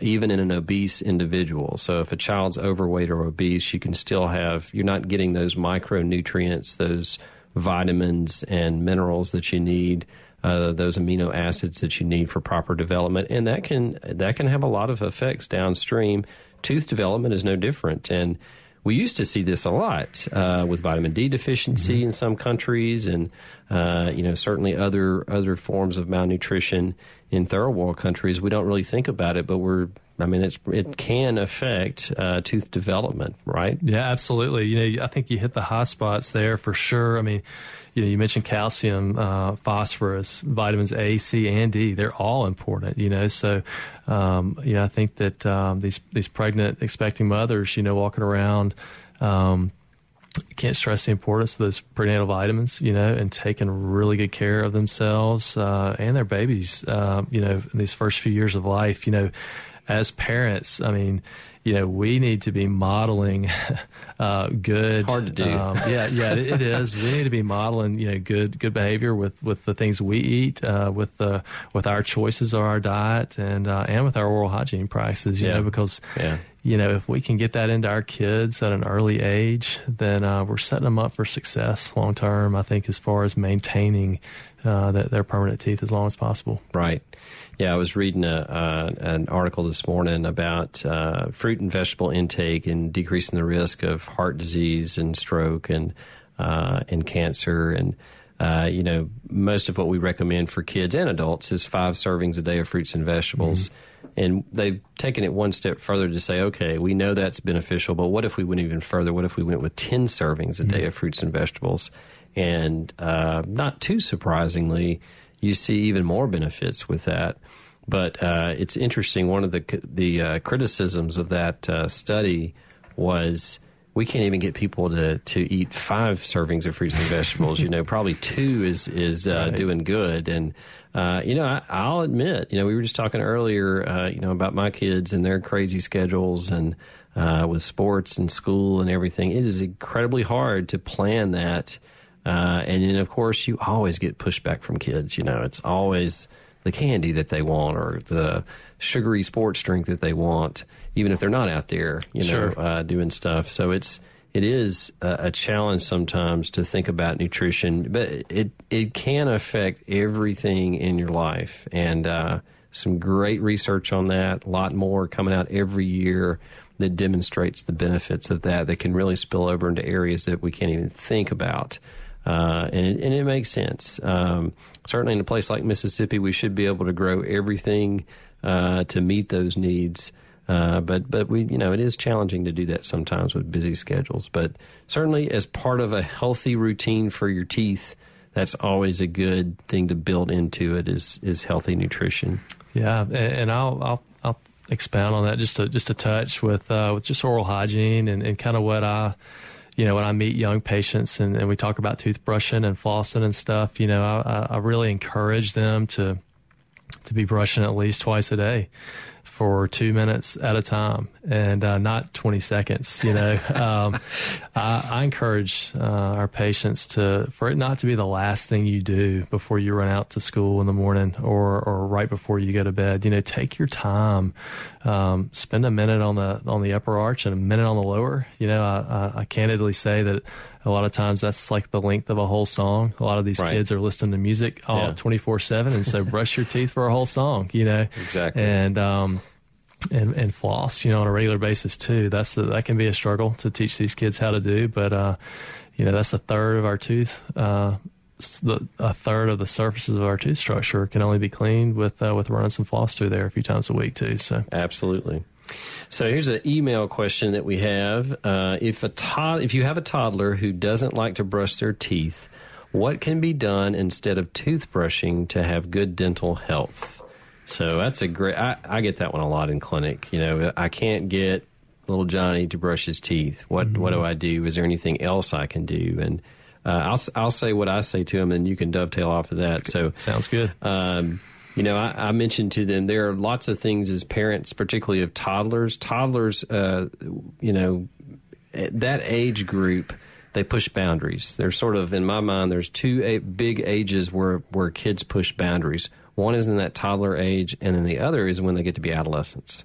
[SPEAKER 1] even in an obese individual. So if a child's overweight or obese, you can still have, you're not getting those micronutrients, those vitamins and minerals that you need, uh, those amino acids that you need for proper development, and that can that can have a lot of effects downstream. Tooth development is no different, and we used to see this a lot uh, with vitamin D deficiency mm-hmm. in some countries, and uh, you know certainly other other forms of malnutrition in third world countries. We don't really think about it, but we're I mean, it's it can affect uh, tooth development, right?
[SPEAKER 2] Yeah, absolutely. You know, I think you hit the high spots there for sure. I mean, you know, you mentioned calcium, uh, phosphorus, vitamins A, C, and D. They're all important. You know, so um, you know, I think that um, these these pregnant, expecting mothers, you know, walking around. Um, can't stress the importance of those prenatal vitamins, you know, and taking really good care of themselves uh, and their babies, uh, you know, in these first few years of life. You know, as parents, I mean, you know, we need to be modeling uh, good.
[SPEAKER 1] Hard to do. Um,
[SPEAKER 2] yeah, yeah, it, it is. We need to be modeling, you know, good good behavior with, with the things we eat, uh, with the with our choices of our diet, and uh, and with our oral hygiene practices. You
[SPEAKER 1] yeah.
[SPEAKER 2] know, because
[SPEAKER 1] yeah.
[SPEAKER 2] you know, if we can get that into our kids at an early age, then uh, we're setting them up for success long term. I think as far as maintaining uh, their permanent teeth as long as possible.
[SPEAKER 1] Right. Yeah, I was reading a, uh, an article this morning about uh, fruit and vegetable intake and decreasing the risk of heart disease and stroke and uh, and cancer. And uh, you know, most of what we recommend for kids and adults is five servings a day of fruits and vegetables. Mm-hmm. And they've taken it one step further to say, okay, we know that's beneficial, but what if we went even further? What if we went with ten servings a day mm-hmm. of fruits and vegetables? And uh, not too surprisingly you see even more benefits with that. But uh, it's interesting. One of the the uh, criticisms of that uh, study was we can't even get people to, to eat five servings of fruits and vegetables. you know, probably two is is uh, right. doing good. And uh, you know, I, will admit, you know, we were just talking earlier, uh, you know, about my kids and their crazy schedules and with sports and school and everything. It is incredibly hard to plan that uh, and then, of course, you always get pushback from kids. You know, it's always the candy that they want or the sugary sports drink that they want, even if they're not out there, you
[SPEAKER 2] sure.
[SPEAKER 1] know, uh, doing stuff. So it's it is a, a, challenge sometimes to think about nutrition, but it it can affect everything in your life. And uh, some great research on that. A lot more coming out every year that demonstrates the benefits of that. That can really spill over into areas that we can't even think about. Uh, and, it, and it makes sense. Um, certainly, in a place like Mississippi, we should be able to grow everything uh, to meet those needs. Uh, but but we you know it is challenging to do that sometimes with busy schedules. But certainly, as part of a healthy routine for your teeth, that's always a good thing to build into it. Is is healthy nutrition.
[SPEAKER 2] Yeah, and I'll I'll, I'll expound on that just a just a touch with uh, with just oral hygiene and, and kind of what I you know, when I meet young patients and, and we talk about toothbrushing and flossing and stuff, you know, I, I really encourage them to to be brushing at least twice a day for two minutes at a time and uh, not 20 seconds. You know, um, I, I, encourage uh, our patients to for it not to be the last thing you do before you run out to school in the morning or or right before you go to bed. You know, take your time, um, spend a minute on the on the upper arch and a minute on the lower. You know, I, I, I candidly say that a lot of times that's like the length of a whole song. A lot of these right. kids are listening to music all twenty four seven, and so brush your teeth for a whole song. You know,
[SPEAKER 1] exactly.
[SPEAKER 2] And um, and, and floss, you know, on a regular basis too. That's a, that can be a struggle to teach these kids how to do, but uh, you know, that's a third of our tooth. Uh, a third of the surfaces of our tooth structure can only be cleaned with uh, with running some floss through there a few times a week too. So
[SPEAKER 1] absolutely. So here's an email question that we have: uh, If a to- if you have a toddler who doesn't like to brush their teeth, what can be done instead of toothbrushing to have good dental health? So that's a great. I, I get that one a lot in clinic. You know, I can't get little Johnny to brush his teeth. What mm-hmm. what do I do? Is there anything else I can do? And uh, I'll I'll say what I say to him, and you can dovetail off of that. So
[SPEAKER 2] sounds good.
[SPEAKER 1] Um, you know, I, I, mentioned to them there are lots of things as parents, particularly of toddlers. Toddlers, uh, you know, that age group, they push boundaries. There's sort of, in my mind, there's two big ages where where kids push boundaries. One is in that toddler age, and then the other is when they get to be adolescents.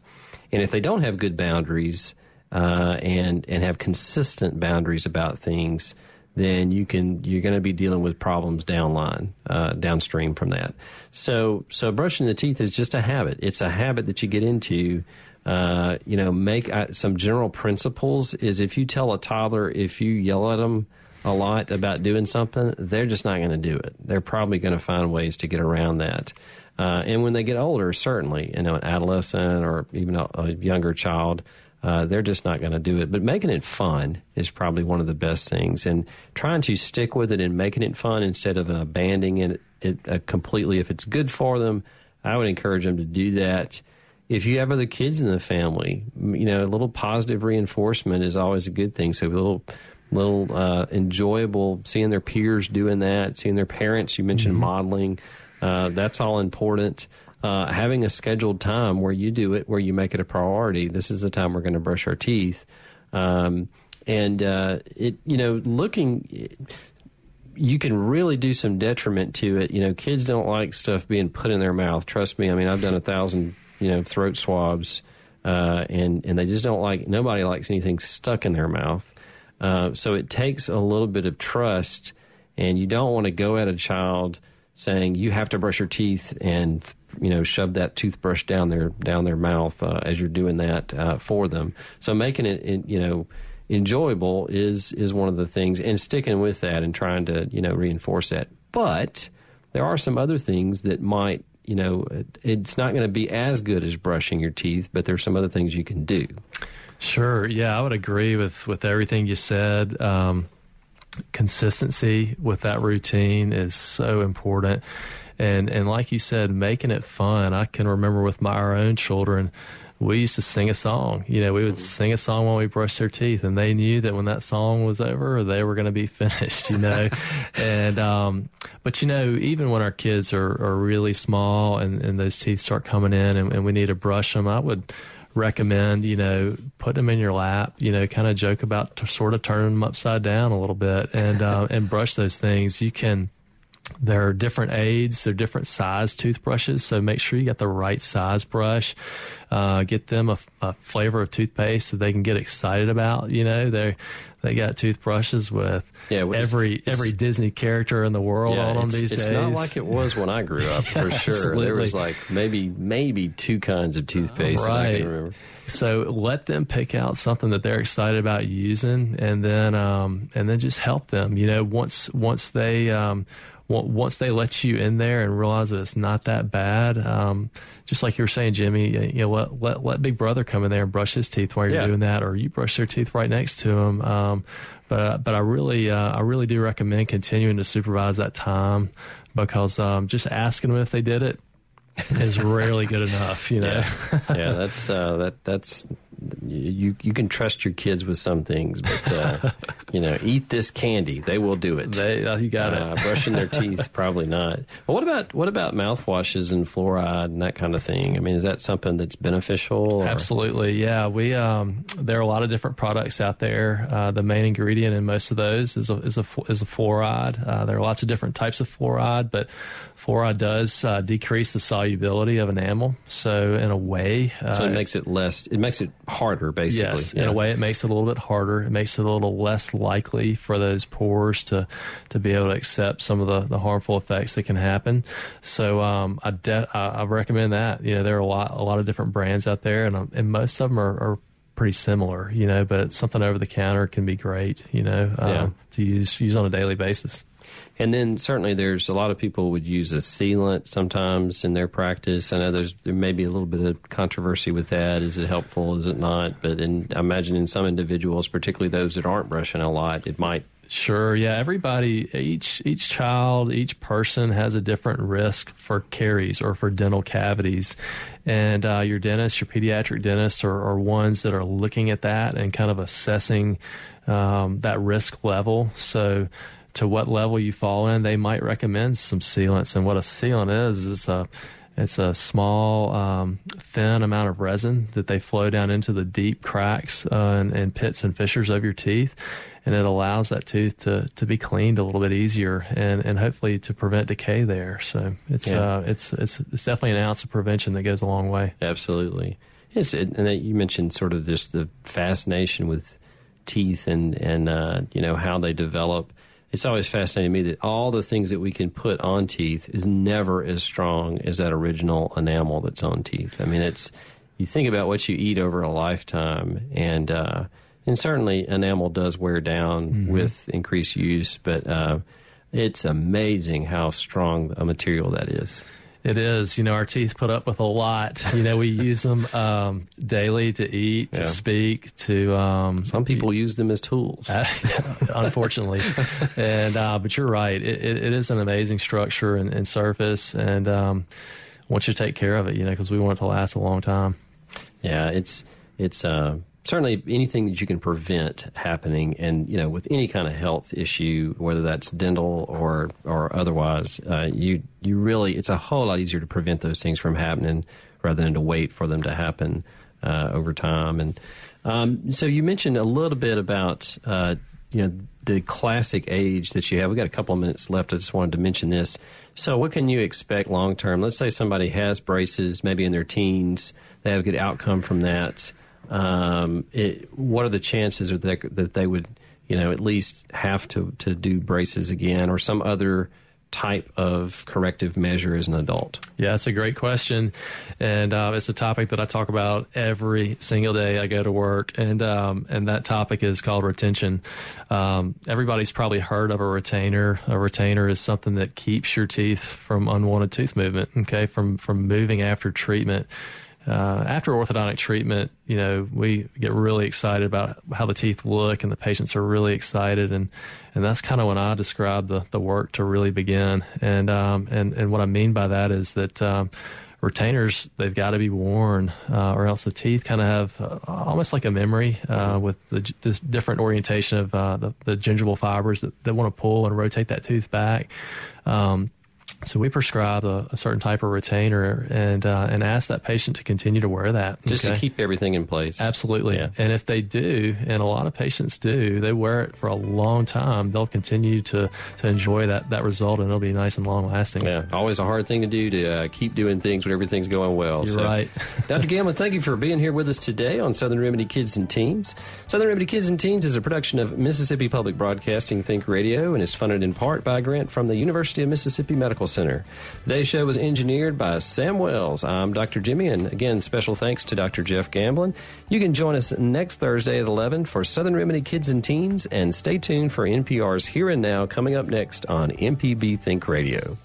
[SPEAKER 1] And if they don't have good boundaries uh, and and have consistent boundaries about things, then you can you're going to be dealing with problems downline, uh, downstream from that. So so brushing the teeth is just a habit. It's a habit that you get into. Uh, you know, make uh, some general principles. Is if you tell a toddler if you yell at them a lot about doing something, they're just not going to do it. They're probably going to find ways to get around that. Uh, and when they get older, certainly, you know, an adolescent or even a, a younger child, uh, they're just not going to do it. But making it fun is probably one of the best things, and trying to stick with it and making it fun instead of abandoning it, it uh, completely. If it's good for them, I would encourage them to do that. If you have other kids in the family, you know, a little positive reinforcement is always a good thing. So a little little uh, enjoyable seeing their peers doing that, seeing their parents. You mentioned mm-hmm. modeling. Uh, that's all important. uh, having a scheduled time where you do it, where you make it a priority. This is the time we're going to brush our teeth. Um, and uh, it, you know, looking, you can really do some detriment to it. You know, kids don't like stuff being put in their mouth. Trust me. I mean, I've done a thousand, you know, throat swabs, uh, and and they just don't like. Nobody likes anything stuck in their mouth. Uh, so it takes a little bit of trust, and you don't want to go at a child saying you have to brush your teeth and you know shove that toothbrush down their down their mouth uh, as you're doing that uh, for them. So making it you know enjoyable is is one of the things, and sticking with that and trying to you know reinforce that. But there are some other things that might you know it's not going to be as good as brushing your teeth, but there's some other things you can do.
[SPEAKER 2] Sure. Yeah, I would agree with with everything you said. Um, consistency with that routine is so important and and like you said making it fun i can remember with my our own children we used to sing a song. You know, we would sing a song while we brushed their teeth, and they knew that when that song was over, they were going to be finished. You know, and um, but you know, even when our kids are, are really small and, and those teeth start coming in, and, and we need to brush them, I would recommend you know put them in your lap you know kind of joke about to sort of turning them upside down a little bit and uh, and brush those things you can there are different aids. They're different size toothbrushes, so make sure you got the right size brush. Uh, get them a, a, flavor of toothpaste that they can get excited about. You know, they they got toothbrushes with yeah, every every Disney character in the world yeah, on them these
[SPEAKER 1] it's
[SPEAKER 2] days.
[SPEAKER 1] It's not like it was when I grew up, for sure.
[SPEAKER 2] Absolutely.
[SPEAKER 1] There was like maybe maybe two kinds of toothpaste.
[SPEAKER 2] Right. So let them pick out something that they're excited about using, and then um, and then just help them. You know, once once they um, once they let you in there and realize that it's not that bad, um, just like you were saying, Jimmy, you know, let, let, let Big Brother come in there and brush his teeth while you're yeah. doing that, or you brush their teeth right next to him. Um, but but I really uh, I really do recommend continuing to supervise that time because um, just asking them if they did it is rarely good enough. You know.
[SPEAKER 1] Yeah, yeah that's uh, that that's you you can trust your kids with some things, but uh, you know, eat this candy. They will do it.
[SPEAKER 2] They, uh, you got uh,
[SPEAKER 1] it. brushing their teeth, probably not. Well, what about what about mouthwashes and fluoride and that kind of thing? I mean, is that something that's beneficial? Or?
[SPEAKER 2] Absolutely, yeah. We um, there are a lot of different products out there. Uh, the main ingredient in most of those is a is a is a fluoride. Uh, there are lots of different types of fluoride, but fluoride does uh, decrease the solubility of enamel. So in a way,
[SPEAKER 1] so it makes it less. It makes it harder, basically.
[SPEAKER 2] Yes, yeah. in a way, it makes it a little bit harder. It makes it a little less likely for those pores to to be able to accept some of the, the harmful effects that can happen. So um, I, de- I, I recommend that. You know, there are a lot a lot of different brands out there, and um, and most of them are, are pretty similar. You know, but something over the counter can be great. You know, um, yeah. to use use on a daily basis.
[SPEAKER 1] And then certainly there's a lot of people would use a sealant sometimes in their practice. I know there's there may be a little bit of controversy with that. Is it helpful? Is it not? But in, I imagine in some individuals, particularly those that aren't brushing a lot, it might
[SPEAKER 2] Sure. Yeah. Everybody, each each child, each person has a different risk for caries or for dental cavities, and uh, your dentist, your pediatric dentist, are, are, ones that are looking at that and kind of assessing um, that risk level. So to what level you fall in, they might recommend some sealants. And what a sealant is, is a it's a small, um, thin amount of resin that they flow down into the deep cracks uh, and, and, pits and fissures of your teeth, and it allows that tooth to, to be cleaned a little bit easier and, and hopefully to prevent decay there. So it's yeah. uh, it's it's it's definitely an ounce of prevention that goes a long way.
[SPEAKER 1] Absolutely. Yes, and you mentioned sort of just the fascination with teeth and and uh, you know how they develop it's always fascinating to me that all the things that we can put on teeth is never as strong as that original enamel that's on teeth. I mean, it's you think about what you eat over a lifetime, and uh, and certainly enamel does wear down mm-hmm. with increased use, but uh, it's amazing how strong a material that is.
[SPEAKER 2] It is. You know, our teeth put up with a lot. You know, we use them um, daily to eat, to yeah. speak, to. Um,
[SPEAKER 1] Some people use them as tools.
[SPEAKER 2] unfortunately, and uh, but you're right. It, it, it is an amazing structure and, and surface, and um, want you to take care of it. You know, because we want it to last a long time.
[SPEAKER 1] Yeah, it's it's. Uh, certainly anything that you can prevent happening, and you know, with any kind of health issue, whether that's dental or or otherwise, uh, you you really it's a whole lot easier to prevent those things from happening rather than to wait for them to happen uh, over time. And um, so you mentioned a little bit about uh, you know the classic age that you have. We've got a couple of minutes left. I just wanted to mention this. So, what can you expect long term? Let's say somebody has braces, maybe in their teens, they have a good outcome from that. Um, it, what are the chances that they, that they would, you know, at least have to to do braces again or some other type of corrective measure as an adult?
[SPEAKER 2] Yeah, it's a great question, and uh, it's a topic that I talk about every single day I go to work, and um, and that topic is called retention. Um, everybody's probably heard of a retainer. A retainer is something that keeps your teeth from unwanted tooth movement. Okay, from from moving after treatment uh, after orthodontic treatment, you know, we get really excited about how the teeth look, and the patients are really excited, and and that's kind of when I describe the the work to really begin. And um, and and what I mean by that is that. Um, retainers they've got to be worn uh, or else the teeth kind of have uh, almost like a memory uh, with the this different orientation of uh, the, the, gingival fibers that, that want to pull and rotate that tooth back um, so we prescribe a, a, certain type of retainer and uh, and ask that patient to continue to wear that
[SPEAKER 1] just okay? to keep everything in place.
[SPEAKER 2] Absolutely. Yeah. And if they do, and a lot of patients do, they wear it for a long time. They'll continue to, to enjoy that that result, and it'll be nice and long lasting.
[SPEAKER 1] Yeah, always a hard thing to do to uh, keep doing things when everything's going well.
[SPEAKER 2] You're so, right,
[SPEAKER 1] Dr. Gamblin. Thank you for being here with us today on Southern Remedy Kids and Teens. Southern Remedy Kids and Teens is a production of Mississippi Public Broadcasting Think Radio and is funded in part by a grant from the University of Mississippi Medical Center. Today's show was engineered by Sam Wells. I'm Dr. Jimmy, and again, special thanks to Dr. Jeff Gamblin. You can join us next Thursday at 11 for Southern Remedy Kids and Teens, and stay tuned for NPR's Here and Now coming up next on MPB Think Radio.